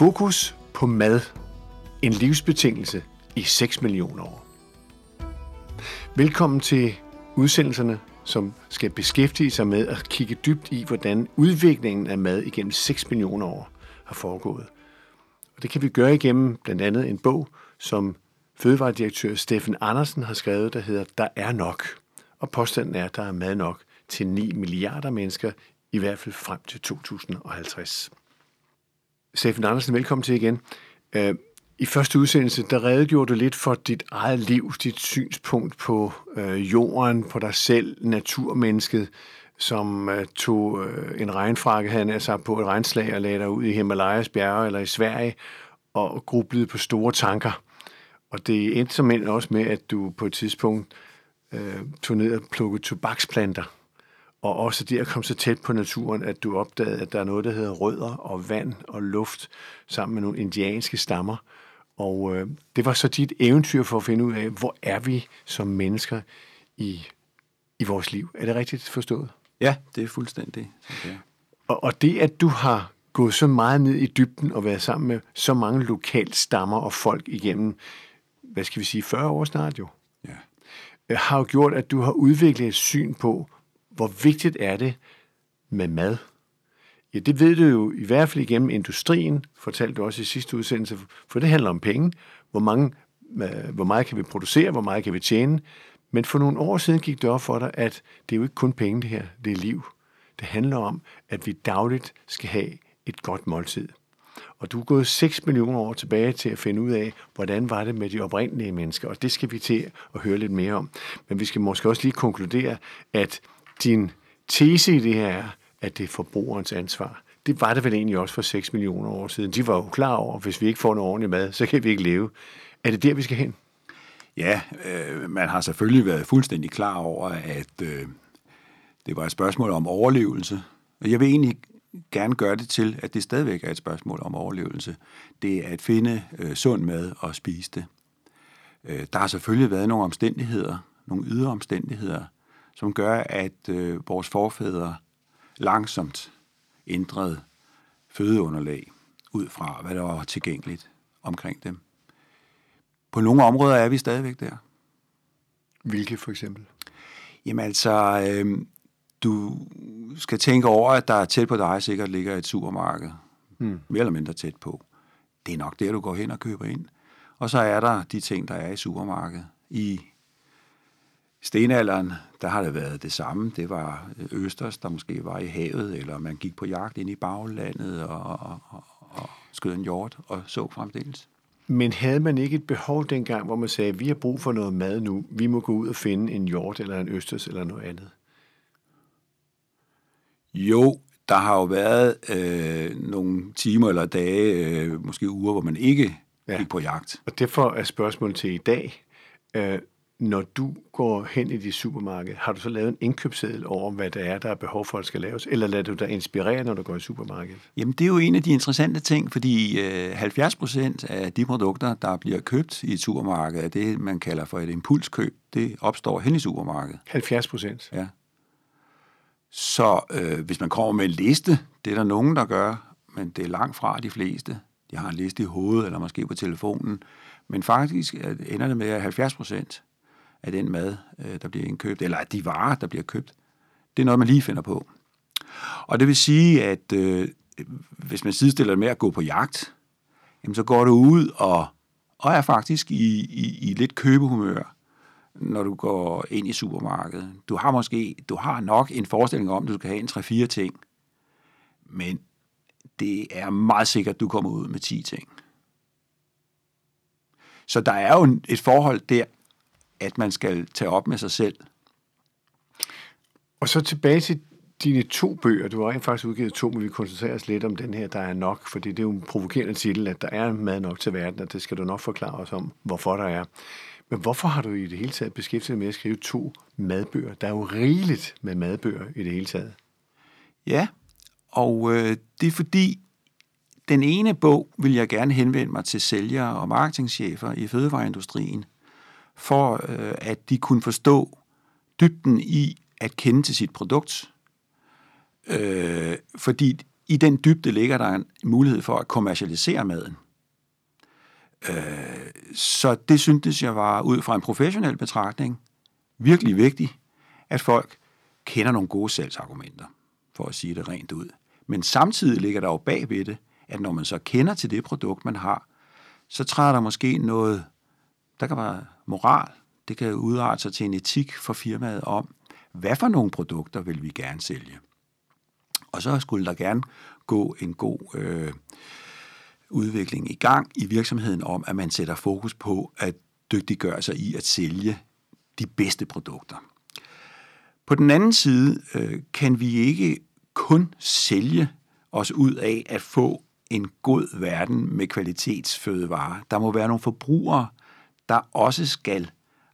Fokus på mad. En livsbetingelse i 6 millioner år. Velkommen til udsendelserne, som skal beskæftige sig med at kigge dybt i, hvordan udviklingen af mad igennem 6 millioner år har foregået. Og det kan vi gøre igennem blandt andet en bog, som fødevaredirektør Steffen Andersen har skrevet, der hedder Der er nok. Og påstanden er, at der er mad nok til 9 milliarder mennesker, i hvert fald frem til 2050. Steffen Andersen, velkommen til igen. Øh, I første udsendelse, der redegjorde du lidt for dit eget liv, dit synspunkt på øh, jorden, på dig selv, naturmennesket, som øh, tog øh, en regnfrakke, han altså på et regnslag og lagde dig ud i Himalayas bjerge eller i Sverige og grublede på store tanker. Og det endte som også med, at du på et tidspunkt øh, tog ned og plukkede tobaksplanter og også det at komme så tæt på naturen, at du opdagede, at der er noget, der hedder rødder og vand og luft, sammen med nogle indianske stammer. Og øh, det var så dit eventyr for at finde ud af, hvor er vi som mennesker i, i vores liv. Er det rigtigt forstået? Ja, det er fuldstændig. Okay. Og, og det, at du har gået så meget ned i dybden og været sammen med så mange lokalt stammer og folk igennem, hvad skal vi sige, 40 år snart jo, ja. Har jo gjort, at du har udviklet et syn på, hvor vigtigt er det med mad? Ja, det ved du jo i hvert fald igennem industrien, fortalte du også i sidste udsendelse, for det handler om penge. Hvor, mange, øh, hvor meget kan vi producere, hvor meget kan vi tjene? Men for nogle år siden gik det op for dig, at det er jo ikke kun penge det her, det er liv. Det handler om, at vi dagligt skal have et godt måltid. Og du er gået 6 millioner år tilbage til at finde ud af, hvordan var det med de oprindelige mennesker, og det skal vi til at høre lidt mere om. Men vi skal måske også lige konkludere, at din tese i det her er, at det er forbrugerens ansvar. Det var det vel egentlig også for 6 millioner år siden. De var jo klar over, at hvis vi ikke får noget ordentligt mad, så kan vi ikke leve. Er det der, vi skal hen? Ja, øh, man har selvfølgelig været fuldstændig klar over, at øh, det var et spørgsmål om overlevelse. Og jeg vil egentlig gerne gøre det til, at det stadigvæk er et spørgsmål om overlevelse. Det er at finde øh, sund mad og spise det. Øh, der har selvfølgelig været nogle omstændigheder, nogle ydre omstændigheder, som gør, at øh, vores forfædre langsomt ændrede fødeunderlag ud fra, hvad der var tilgængeligt omkring dem. På nogle områder er vi stadigvæk der. Hvilke for eksempel? Jamen altså, øh, du skal tænke over, at der er tæt på dig sikkert ligger et supermarked. Hmm. Mere eller mindre tæt på. Det er nok der, du går hen og køber ind. Og så er der de ting, der er i supermarkedet. I stenalderen, der har det været det samme. Det var Østers, der måske var i havet, eller man gik på jagt ind i baglandet og, og, og, og skød en hjort og så fremdeles. Men havde man ikke et behov dengang, hvor man sagde, vi har brug for noget mad nu, vi må gå ud og finde en hjort eller en østers eller noget andet? Jo, der har jo været øh, nogle timer eller dage, øh, måske uger, hvor man ikke ja. gik på jagt. Og derfor er spørgsmålet til i dag, øh, når du går hen i dit supermarked, har du så lavet en indkøbsseddel over, hvad det er, der er behov for, at skal laves? Eller lader du dig inspirere, når du går i supermarkedet? Jamen, det er jo en af de interessante ting, fordi øh, 70 procent af de produkter, der bliver købt i et supermarked, er det, man kalder for et impulskøb. Det opstår hen i supermarkedet. 70 procent? Ja. Så øh, hvis man kommer med en liste, det er der nogen, der gør, men det er langt fra de fleste. De har en liste i hovedet, eller måske på telefonen. Men faktisk ender det med, at 70 procent af den mad, øh, der bliver indkøbt, eller af de varer, der bliver købt, det er noget, man lige finder på. Og det vil sige, at øh, hvis man sidestiller det med at gå på jagt, jamen så går du ud og, og er faktisk i, i, i lidt købehumør, når du går ind i supermarkedet. Du har måske, du har nok en forestilling om, at du skal have en 3-4 ting, men det er meget sikkert, at du kommer ud med 10 ting. Så der er jo et forhold der, at man skal tage op med sig selv. Og så tilbage til dine to bøger. Du har faktisk udgivet to, men vi koncentrerer os lidt om den her, der er nok, fordi det er jo en provokerende titel, at der er mad nok til verden, og det skal du nok forklare os om, hvorfor der er. Men hvorfor har du i det hele taget beskæftiget med at skrive to madbøger? Der er jo rigeligt med madbøger i det hele taget. Ja, og øh, det er fordi, den ene bog vil jeg gerne henvende mig til sælgere og marketingchefer i fødevareindustrien, for øh, at de kunne forstå dybden i at kende til sit produkt. Øh, fordi i den dybde ligger der en mulighed for at kommercialisere maden. Øh, så det syntes jeg var ud fra en professionel betragtning virkelig vigtigt, at folk kender nogle gode salgsargumenter, for at sige det rent ud. Men samtidig ligger der jo bag ved det, at når man så kender til det produkt, man har, så træder der måske noget, der kan være moral, det kan udarte sig til en etik for firmaet om, hvad for nogle produkter vil vi gerne sælge. Og så skulle der gerne gå en god øh, udvikling i gang i virksomheden om, at man sætter fokus på at dygtiggøre sig i at sælge de bedste produkter. På den anden side øh, kan vi ikke kun sælge os ud af at få en god verden med kvalitetsfødevarer. Der må være nogle forbrugere, der også skal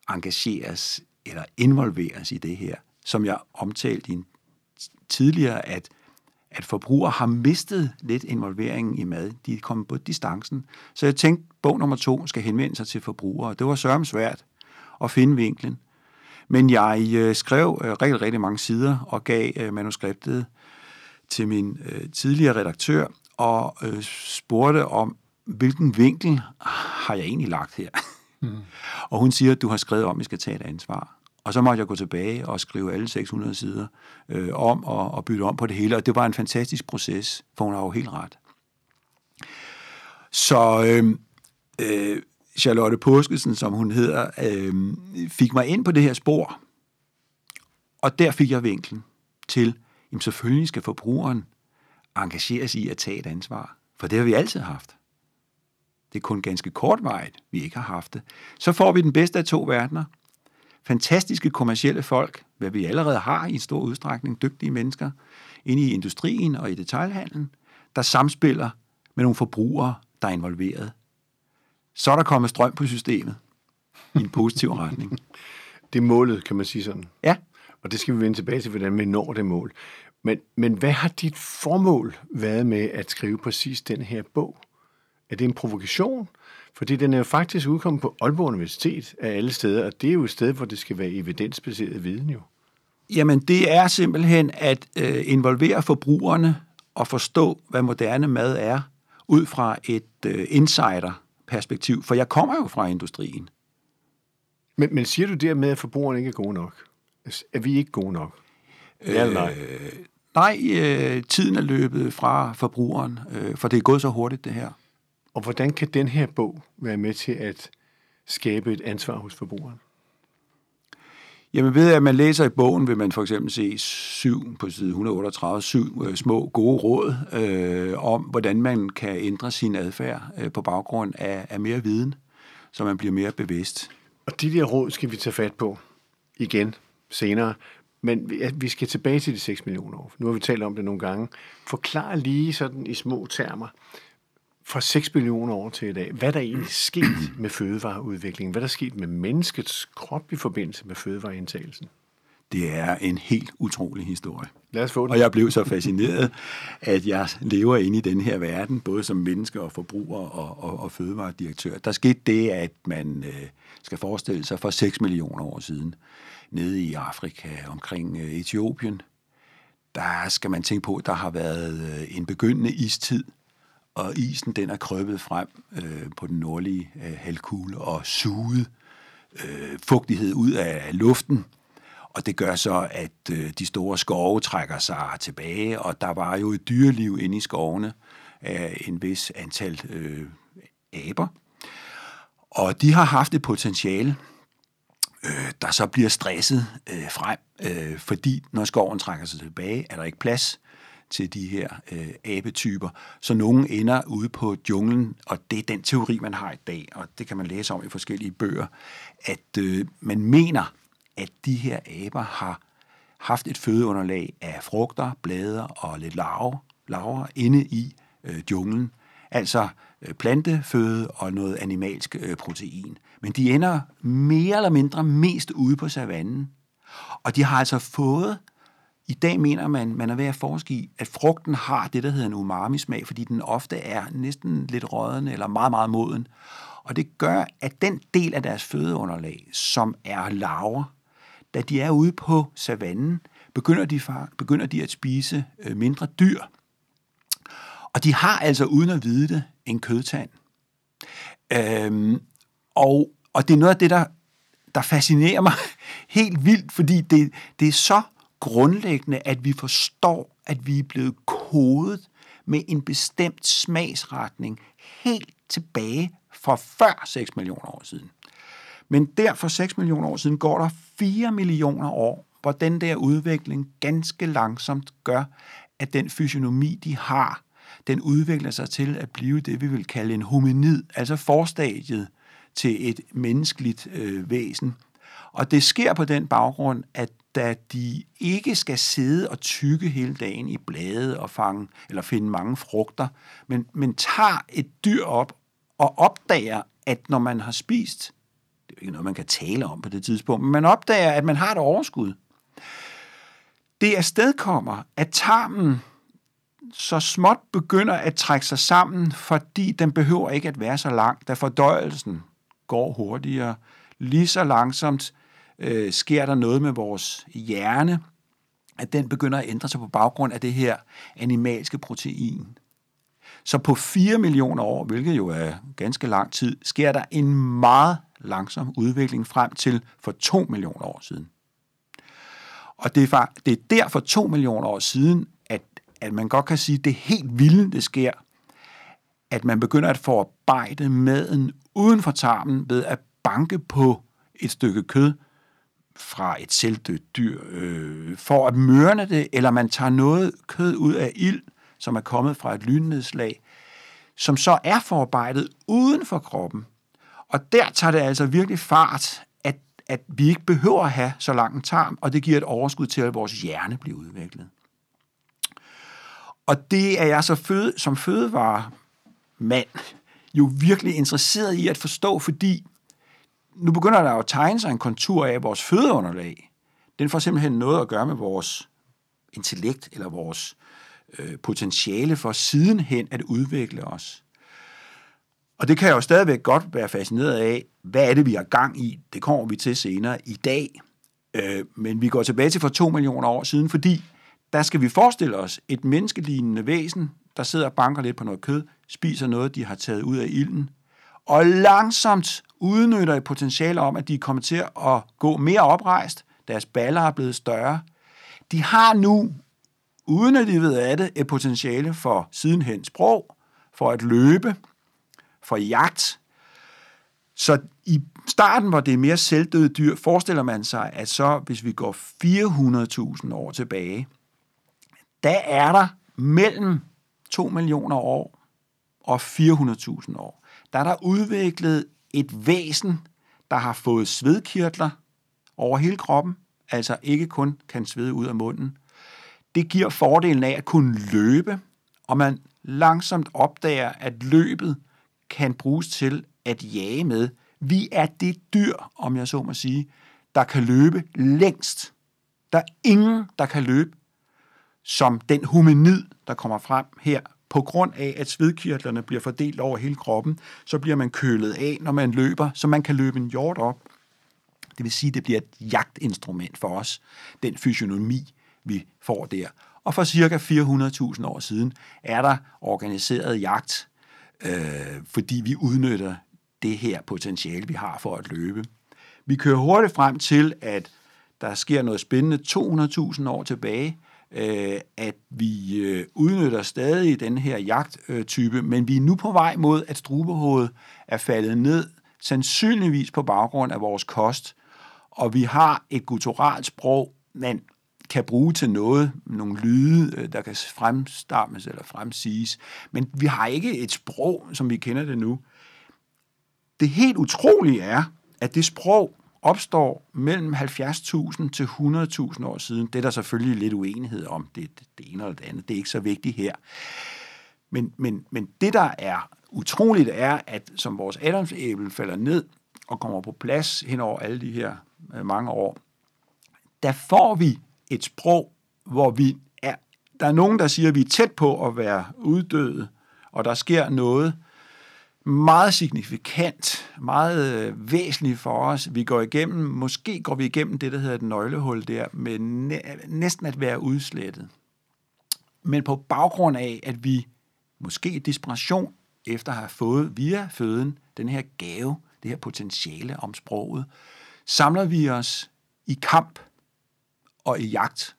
engageres eller involveres i det her. Som jeg omtalte tidligere, at, at forbrugere har mistet lidt involveringen i mad. De er kommet på distancen. Så jeg tænkte, at bog nummer to skal henvende sig til forbrugere. Det var sørme svært at finde vinklen. Men jeg øh, skrev øh, rigtig, rigtig mange sider og gav øh, manuskriptet til min øh, tidligere redaktør og øh, spurgte om, hvilken vinkel har jeg egentlig lagt her? Mm. og hun siger, at du har skrevet om, at vi skal tage et ansvar. Og så måtte jeg gå tilbage og skrive alle 600 sider øh, om og, og bytte om på det hele. Og det var en fantastisk proces, for hun har jo helt ret. Så øh, øh, Charlotte Påskesen, som hun hedder, øh, fik mig ind på det her spor. Og der fik jeg vinklen til, jamen selvfølgelig skal forbrugeren engageres i at tage et ansvar. For det har vi altid haft. Det er kun ganske kortvarigt, vi ikke har haft det. Så får vi den bedste af to verdener. Fantastiske kommercielle folk, hvad vi allerede har i en stor udstrækning, dygtige mennesker, inde i industrien og i detaljhandlen, der samspiller med nogle forbrugere, der er involveret. Så er der kommet strøm på systemet i en positiv retning. Det er målet, kan man sige sådan. Ja. Og det skal vi vende tilbage til, hvordan vi når det mål. Men, men hvad har dit formål været med at skrive præcis den her bog? Er det en provokation? Fordi den er jo faktisk udkommet på Aalborg Universitet af alle steder, og det er jo et sted, hvor det skal være evidensbaseret viden jo. Jamen, det er simpelthen at øh, involvere forbrugerne og forstå, hvad moderne mad er, ud fra et øh, insider-perspektiv. For jeg kommer jo fra industrien. Men, men siger du dermed, at forbrugerne ikke er gode nok? Er vi ikke gode nok? Ja eller nej? Øh, nej, øh, tiden er løbet fra forbrugeren, øh, for det er gået så hurtigt, det her. Og hvordan kan den her bog være med til at skabe et ansvar hos forbrugeren? Jamen ved at man læser i bogen, vil man for eksempel se syv på side 138, syv øh, små gode råd øh, om, hvordan man kan ændre sin adfærd øh, på baggrund af, af mere viden, så man bliver mere bevidst. Og de der råd skal vi tage fat på igen senere. Men vi skal tilbage til de 6 millioner år. Nu har vi talt om det nogle gange. Forklar lige sådan i små termer, fra 6 millioner år til i dag, hvad der egentlig sket med fødevareudviklingen? Hvad der sket med menneskets krop i forbindelse med fødevareindtagelsen? Det er en helt utrolig historie. Lad os få den. Og jeg blev så fascineret, at jeg lever inde i den her verden, både som menneske og forbruger og, og, og fødevaredirektør. Der skete det, at man øh, skal forestille sig for 6 millioner år siden, nede i Afrika omkring øh, Etiopien, der skal man tænke på, at der har været øh, en begyndende istid, og isen den er krøbet frem øh, på den nordlige øh, halvkugle og suget øh, fugtighed ud af luften. Og det gør så, at øh, de store skove trækker sig tilbage, og der var jo et dyreliv inde i skovene af en vis antal øh, aber. Og de har haft et potentiale, øh, der så bliver stresset øh, frem, øh, fordi når skoven trækker sig tilbage, er der ikke plads til de her øh, abetyper, så nogen ender ude på junglen, og det er den teori, man har i dag, og det kan man læse om i forskellige bøger, at øh, man mener, at de her aber har haft et fødeunderlag af frugter, blade og lidt larver, larver inde i øh, junglen, altså øh, planteføde og noget animalsk øh, protein. Men de ender mere eller mindre mest ude på savannen, og de har altså fået i dag mener man, man er ved at forske i, at frugten har det, der hedder en umami-smag, fordi den ofte er næsten lidt rådden eller meget, meget moden. Og det gør, at den del af deres fødeunderlag, som er larver, da de er ude på savannen, begynder de, begynder de at spise øh, mindre dyr. Og de har altså, uden at vide det, en kødtand. Øhm, og, og det er noget af det, der, der fascinerer mig helt vildt, fordi det, det er så grundlæggende, at vi forstår, at vi er blevet kodet med en bestemt smagsretning helt tilbage fra før 6 millioner år siden. Men der for 6 millioner år siden går der 4 millioner år, hvor den der udvikling ganske langsomt gør, at den fysionomi, de har, den udvikler sig til at blive det, vi vil kalde en hominid, altså forstadiet til et menneskeligt øh, væsen. Og det sker på den baggrund, at da de ikke skal sidde og tykke hele dagen i blade og fange eller finde mange frugter, men, men tager et dyr op og opdager, at når man har spist, det er jo ikke noget, man kan tale om på det tidspunkt, men man opdager, at man har et overskud. Det afstedkommer, at tarmen så småt begynder at trække sig sammen, fordi den behøver ikke at være så lang, da fordøjelsen går hurtigere. Lige så langsomt øh, sker der noget med vores hjerne, at den begynder at ændre sig på baggrund af det her animalske protein. Så på 4 millioner år, hvilket jo er ganske lang tid, sker der en meget langsom udvikling frem til for 2 millioner år siden. Og det er, det er der for 2 millioner år siden, at, at man godt kan sige, at det helt vilde, det sker, at man begynder at forarbejde maden uden for tarmen ved at banke på et stykke kød fra et selvdødt dyr, øh, for at mørne det, eller man tager noget kød ud af ild, som er kommet fra et lynnedslag, som så er forarbejdet uden for kroppen. Og der tager det altså virkelig fart, at, at vi ikke behøver at have så lang en tarm, og det giver et overskud til, at vores hjerne bliver udviklet. Og det er jeg så føde, som fødevaremand jo virkelig interesseret i at forstå, fordi nu begynder der jo at tegne sig en kontur af vores fødeunderlag. Den får simpelthen noget at gøre med vores intellekt eller vores øh, potentiale for sidenhen at udvikle os. Og det kan jeg jo stadigvæk godt være fascineret af. Hvad er det, vi har gang i? Det kommer vi til senere i dag. Øh, men vi går tilbage til for to millioner år siden, fordi der skal vi forestille os et menneskelignende væsen, der sidder og banker lidt på noget kød, spiser noget, de har taget ud af ilden, og langsomt udnytter et potentiale om, at de kommer til at gå mere oprejst, deres baller er blevet større. De har nu, uden at de ved af det, et potentiale for sidenhen sprog, for at løbe, for jagt. Så i starten, hvor det er mere selvdøde dyr, forestiller man sig, at så, hvis vi går 400.000 år tilbage, der er der mellem 2 millioner år og 400.000 år, der er der udviklet et væsen, der har fået svedkirtler over hele kroppen, altså ikke kun kan svede ud af munden. Det giver fordelen af at kunne løbe, og man langsomt opdager, at løbet kan bruges til at jage med. Vi er det dyr, om jeg så må sige, der kan løbe længst. Der er ingen, der kan løbe som den hominid, der kommer frem her på grund af, at svedkirtlerne bliver fordelt over hele kroppen, så bliver man kølet af, når man løber, så man kan løbe en hjort op. Det vil sige, at det bliver et jagtinstrument for os, den fysionomi, vi får der. Og for cirka 400.000 år siden er der organiseret jagt, øh, fordi vi udnytter det her potentiale, vi har for at løbe. Vi kører hurtigt frem til, at der sker noget spændende 200.000 år tilbage, øh, at vi øh, udnytter stadig den her jagttype, men vi er nu på vej mod, at strubehovedet er faldet ned, sandsynligvis på baggrund af vores kost, og vi har et gutturalt sprog, man kan bruge til noget, nogle lyde, øh, der kan fremstammes eller fremsiges, men vi har ikke et sprog, som vi kender det nu. Det helt utrolige er, at det sprog, opstår mellem 70.000 til 100.000 år siden. Det er der selvfølgelig lidt uenighed om, det, det ene eller det andet. Det er ikke så vigtigt her. Men, men, men det, der er utroligt, er, at som vores adamsæble falder ned og kommer på plads hen over alle de her øh, mange år, der får vi et sprog, hvor vi er, der er nogen, der siger, at vi er tæt på at være uddøde, og der sker noget, meget signifikant, meget øh, væsentligt for os. Vi går igennem, måske går vi igennem det, der hedder et nøglehul der, med næsten at være udslettet. Men på baggrund af, at vi måske i desperation efter at have fået via føden den her gave, det her potentiale om sproget, samler vi os i kamp og i jagt.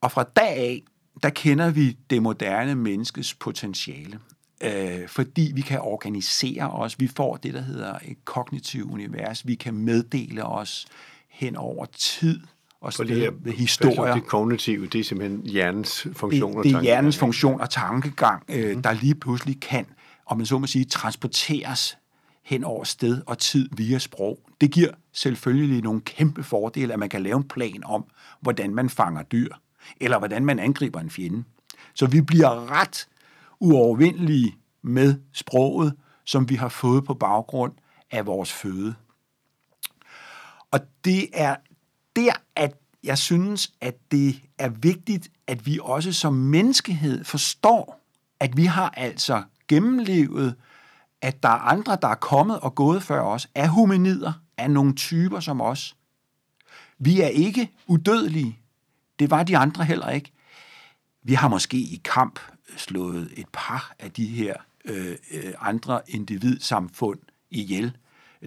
Og fra dag af, der kender vi det moderne menneskes potentiale øh, fordi vi kan organisere os. Vi får det, der hedder et kognitivt univers. Vi kan meddele os hen over tid og det her, ved historier. Det kognitive, det er simpelthen hjernens funktion og Det, det er hjernens tankegang, funktion og tankegang, øh, der lige pludselig kan, om man så må sige, transporteres hen over sted og tid via sprog. Det giver selvfølgelig nogle kæmpe fordele, at man kan lave en plan om, hvordan man fanger dyr, eller hvordan man angriber en fjende. Så vi bliver ret uovervindelige med sproget, som vi har fået på baggrund af vores føde. Og det er der, at jeg synes, at det er vigtigt, at vi også som menneskehed forstår, at vi har altså gennemlevet, at der er andre, der er kommet og gået før os, er hominider, er nogle typer som os. Vi er ikke udødelige. Det var de andre heller ikke. Vi har måske i kamp slået et par af de her øh, øh, andre individsamfund ihjel.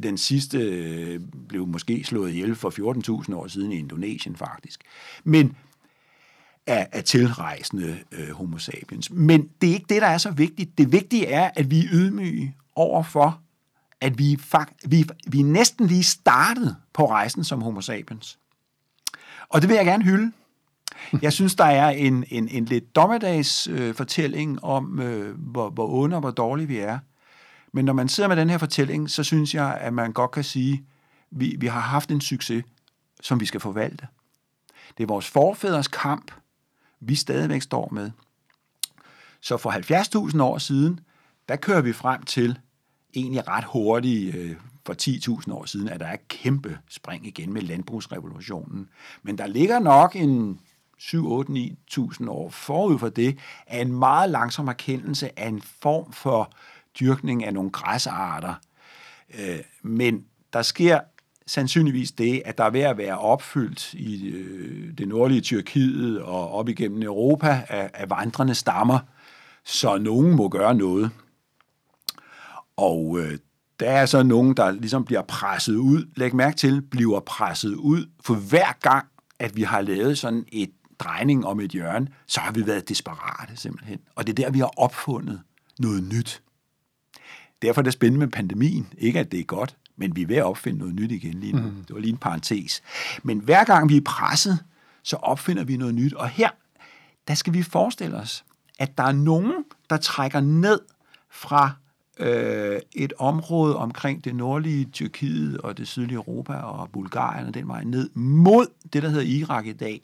Den sidste øh, blev måske slået ihjel for 14.000 år siden i Indonesien faktisk. Men af, af tilrejsende øh, homo sapiens. Men det er ikke det, der er så vigtigt. Det vigtige er, at vi er ydmyge overfor, at vi, fakt, vi, vi næsten lige startede på rejsen som homo sapiens. Og det vil jeg gerne hylde. Jeg synes, der er en, en, en lidt dommedags øh, fortælling om, øh, hvor, hvor onde og hvor dårlige vi er. Men når man sidder med den her fortælling, så synes jeg, at man godt kan sige, at vi, vi har haft en succes, som vi skal forvalte. Det er vores forfædres kamp, vi stadigvæk står med. Så for 70.000 år siden, der kører vi frem til egentlig ret hurtigt øh, for 10.000 år siden, at der er et kæmpe spring igen med landbrugsrevolutionen. Men der ligger nok en 7, 8, 9.000 år forud for det, er en meget langsom erkendelse af en form for dyrkning af nogle græsarter. Øh, men der sker sandsynligvis det, at der er ved at være opfyldt i øh, det nordlige Tyrkiet og op igennem Europa af, af vandrende stammer, så nogen må gøre noget. Og øh, der er så nogen, der ligesom bliver presset ud. Læg mærke til, bliver presset ud, for hver gang, at vi har lavet sådan et drejning om et hjørne, så har vi været desperate simpelthen. Og det er der, vi har opfundet noget nyt. Derfor er det spændende med pandemien. Ikke at det er godt, men vi er ved at opfinde noget nyt igen lige nu. Mm. Det var lige en parentes. Men hver gang vi er presset, så opfinder vi noget nyt. Og her, der skal vi forestille os, at der er nogen, der trækker ned fra øh, et område omkring det nordlige Tyrkiet og det sydlige Europa og Bulgarien og den vej ned mod det, der hedder Irak i dag.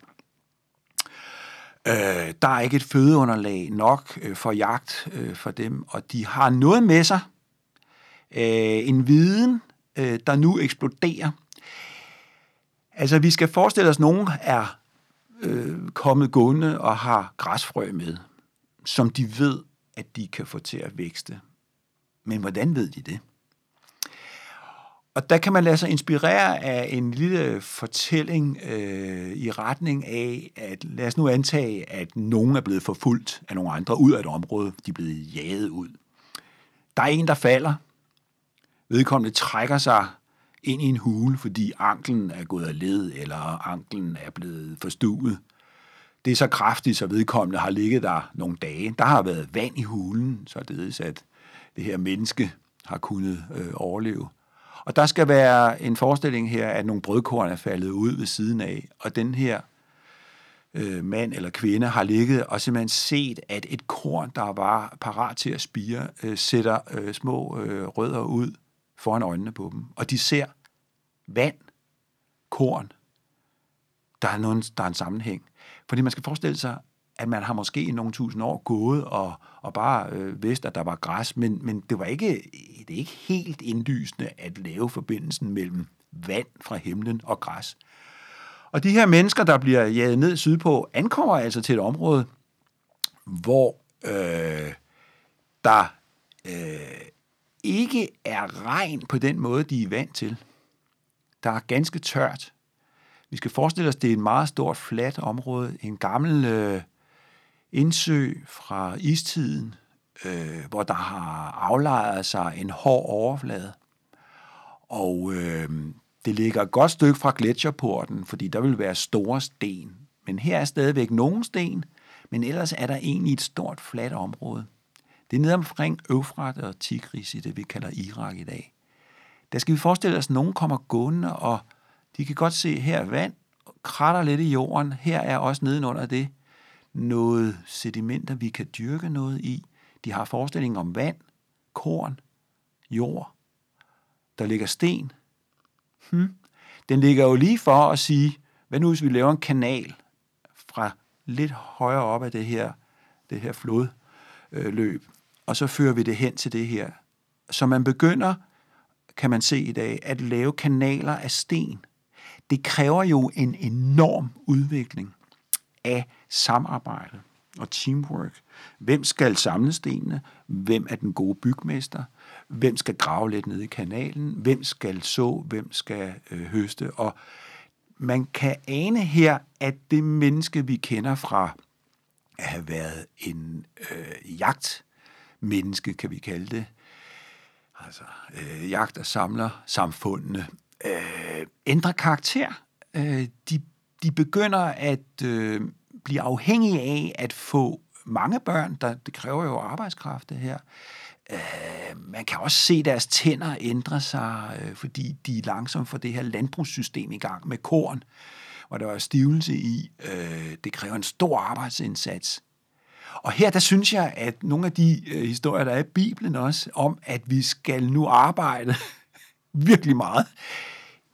Øh, der er ikke et fødeunderlag nok øh, for jagt øh, for dem, og de har noget med sig, øh, en viden, øh, der nu eksploderer. Altså, vi skal forestille os, at nogen er øh, kommet gående og har græsfrø med, som de ved, at de kan få til at vækste. Men hvordan ved de det? Og der kan man lade sig inspirere af en lille fortælling øh, i retning af, at lad os nu antage, at nogen er blevet forfulgt af nogle andre ud af et område. De er blevet jaget ud. Der er en, der falder. Vedkommende trækker sig ind i en hule, fordi anklen er gået af led, eller anklen er blevet forstuet. Det er så kraftigt, så vedkommende har ligget der nogle dage. Der har været vand i hulen, så det er, at det her menneske har kunnet øh, overleve. Og der skal være en forestilling her, at nogle brødkorn er faldet ud ved siden af, og den her øh, mand eller kvinde har ligget og simpelthen set, at et korn, der var parat til at spire, øh, sætter øh, små øh, rødder ud foran øjnene på dem. Og de ser vand, korn. Der er, nogen, der er en sammenhæng. Fordi man skal forestille sig, at man har måske i nogle tusind år gået og, og bare øh, vidst, at der var græs, men, men det var ikke, det er ikke helt indlysende at lave forbindelsen mellem vand fra himlen og græs. Og de her mennesker, der bliver jaget ned sydpå, ankommer altså til et område, hvor øh, der øh, ikke er regn på den måde, de er vant til. Der er ganske tørt. Vi skal forestille os, det er et meget stort, fladt område, en gammel øh, indsø fra istiden, øh, hvor der har aflejret sig en hård overflade. Og øh, det ligger et godt stykke fra gletsjerporten, fordi der vil være store sten. Men her er stadigvæk nogen sten, men ellers er der egentlig et stort, fladt område. Det er nede omkring Øfrat og Tigris i det, vi kalder Irak i dag. Der skal vi forestille os, at nogen kommer gående, og de kan godt se, her er vand, kratter lidt i jorden. Her er også nedenunder det noget sedimenter, vi kan dyrke noget i. De har forestilling om vand, korn, jord. Der ligger sten. Hmm. Den ligger jo lige for at sige, hvad nu hvis vi laver en kanal fra lidt højere op af det her, det her flodløb, og så fører vi det hen til det her. Så man begynder, kan man se i dag, at lave kanaler af sten. Det kræver jo en enorm udvikling af samarbejde og teamwork. Hvem skal samle stenene? Hvem er den gode bygmester? Hvem skal grave lidt ned i kanalen? Hvem skal så? Hvem skal øh, høste? Og man kan ane her, at det menneske, vi kender fra at have været en øh, jagtmenneske, kan vi kalde det, altså øh, jagt- og samler samfundene, øh, ændrer karakter. Øh, de, de begynder at øh, blive afhængige af at få mange børn, der, det kræver jo arbejdskraft det her. Øh, man kan også se deres tænder ændre sig, øh, fordi de langsomt får det her landbrugssystem i gang med korn, hvor der er stivelse i. Øh, det kræver en stor arbejdsindsats. Og her, der synes jeg, at nogle af de øh, historier, der er i Bibelen også, om at vi skal nu arbejde virkelig meget,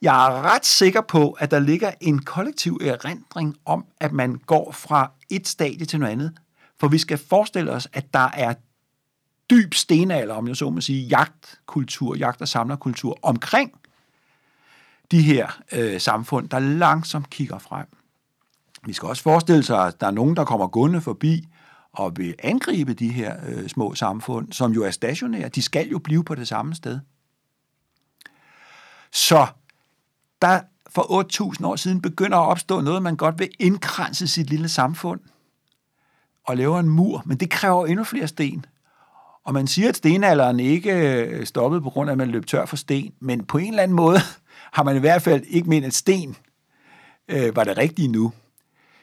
jeg er ret sikker på, at der ligger en kollektiv erindring om, at man går fra et stadie til noget andet. For vi skal forestille os, at der er dyb stenalder, om jeg så må sige, jagtkultur, jagt- og samlerkultur omkring de her øh, samfund, der langsomt kigger frem. Vi skal også forestille sig, at der er nogen, der kommer gående forbi og vil angribe de her øh, små samfund, som jo er stationære. De skal jo blive på det samme sted. Så der for 8.000 år siden begynder at opstå noget, man godt vil indkranse sit lille samfund og lave en mur, men det kræver endnu flere sten. Og man siger, at stenalderen ikke øh, stoppede på grund af, at man løb tør for sten, men på en eller anden måde har man i hvert fald ikke ment, at sten øh, var det rigtige nu.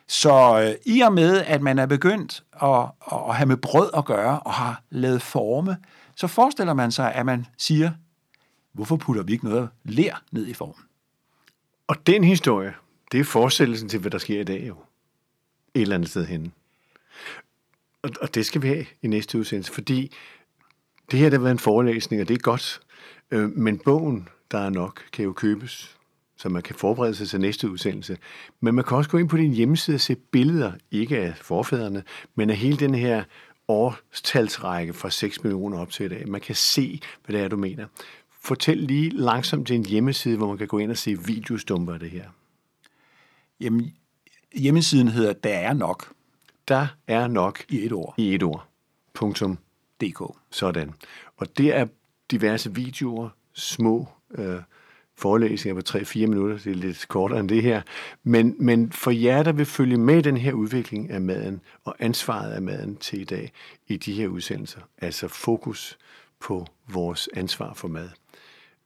Så øh, i og med, at man er begyndt at, at have med brød at gøre og har lavet forme, så forestiller man sig, at man siger, hvorfor putter vi ikke noget ler ned i formen? Og den historie, det er forestillelsen til, hvad der sker i dag jo. Et eller andet sted henne. Og, og det skal vi have i næste udsendelse, fordi det her der har været en forelæsning, og det er godt. Øh, men bogen, der er nok, kan jo købes, så man kan forberede sig til næste udsendelse. Men man kan også gå ind på din hjemmeside og se billeder, ikke af forfædrene, men af hele den her årstalsrække fra 6 millioner op til i dag. Man kan se, hvad det er, du mener. Fortæl lige langsomt til en hjemmeside, hvor man kan gå ind og se videostumper af det her. Jamen, hjemmesiden hedder Der er nok. Der er nok i et ord. I et ord. Punktum. DK. Sådan. Og det er diverse videoer, små øh, forelæsninger på 3-4 minutter, det er lidt kortere end det her. Men, men for jer, der vil følge med den her udvikling af maden og ansvaret af maden til i dag i de her udsendelser, altså fokus på vores ansvar for mad.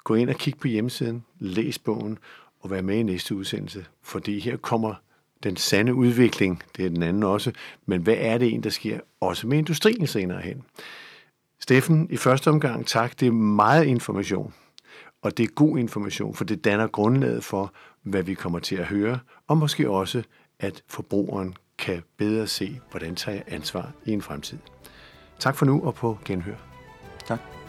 Gå ind og kig på hjemmesiden, læs bogen og vær med i næste udsendelse, fordi her kommer den sande udvikling, det er den anden også, men hvad er det en, der sker også med industrien senere hen? Steffen, i første omgang tak, det er meget information, og det er god information, for det danner grundlaget for, hvad vi kommer til at høre, og måske også, at forbrugeren kan bedre se, hvordan tager ansvar i en fremtid. Tak for nu, og på genhør. Tak.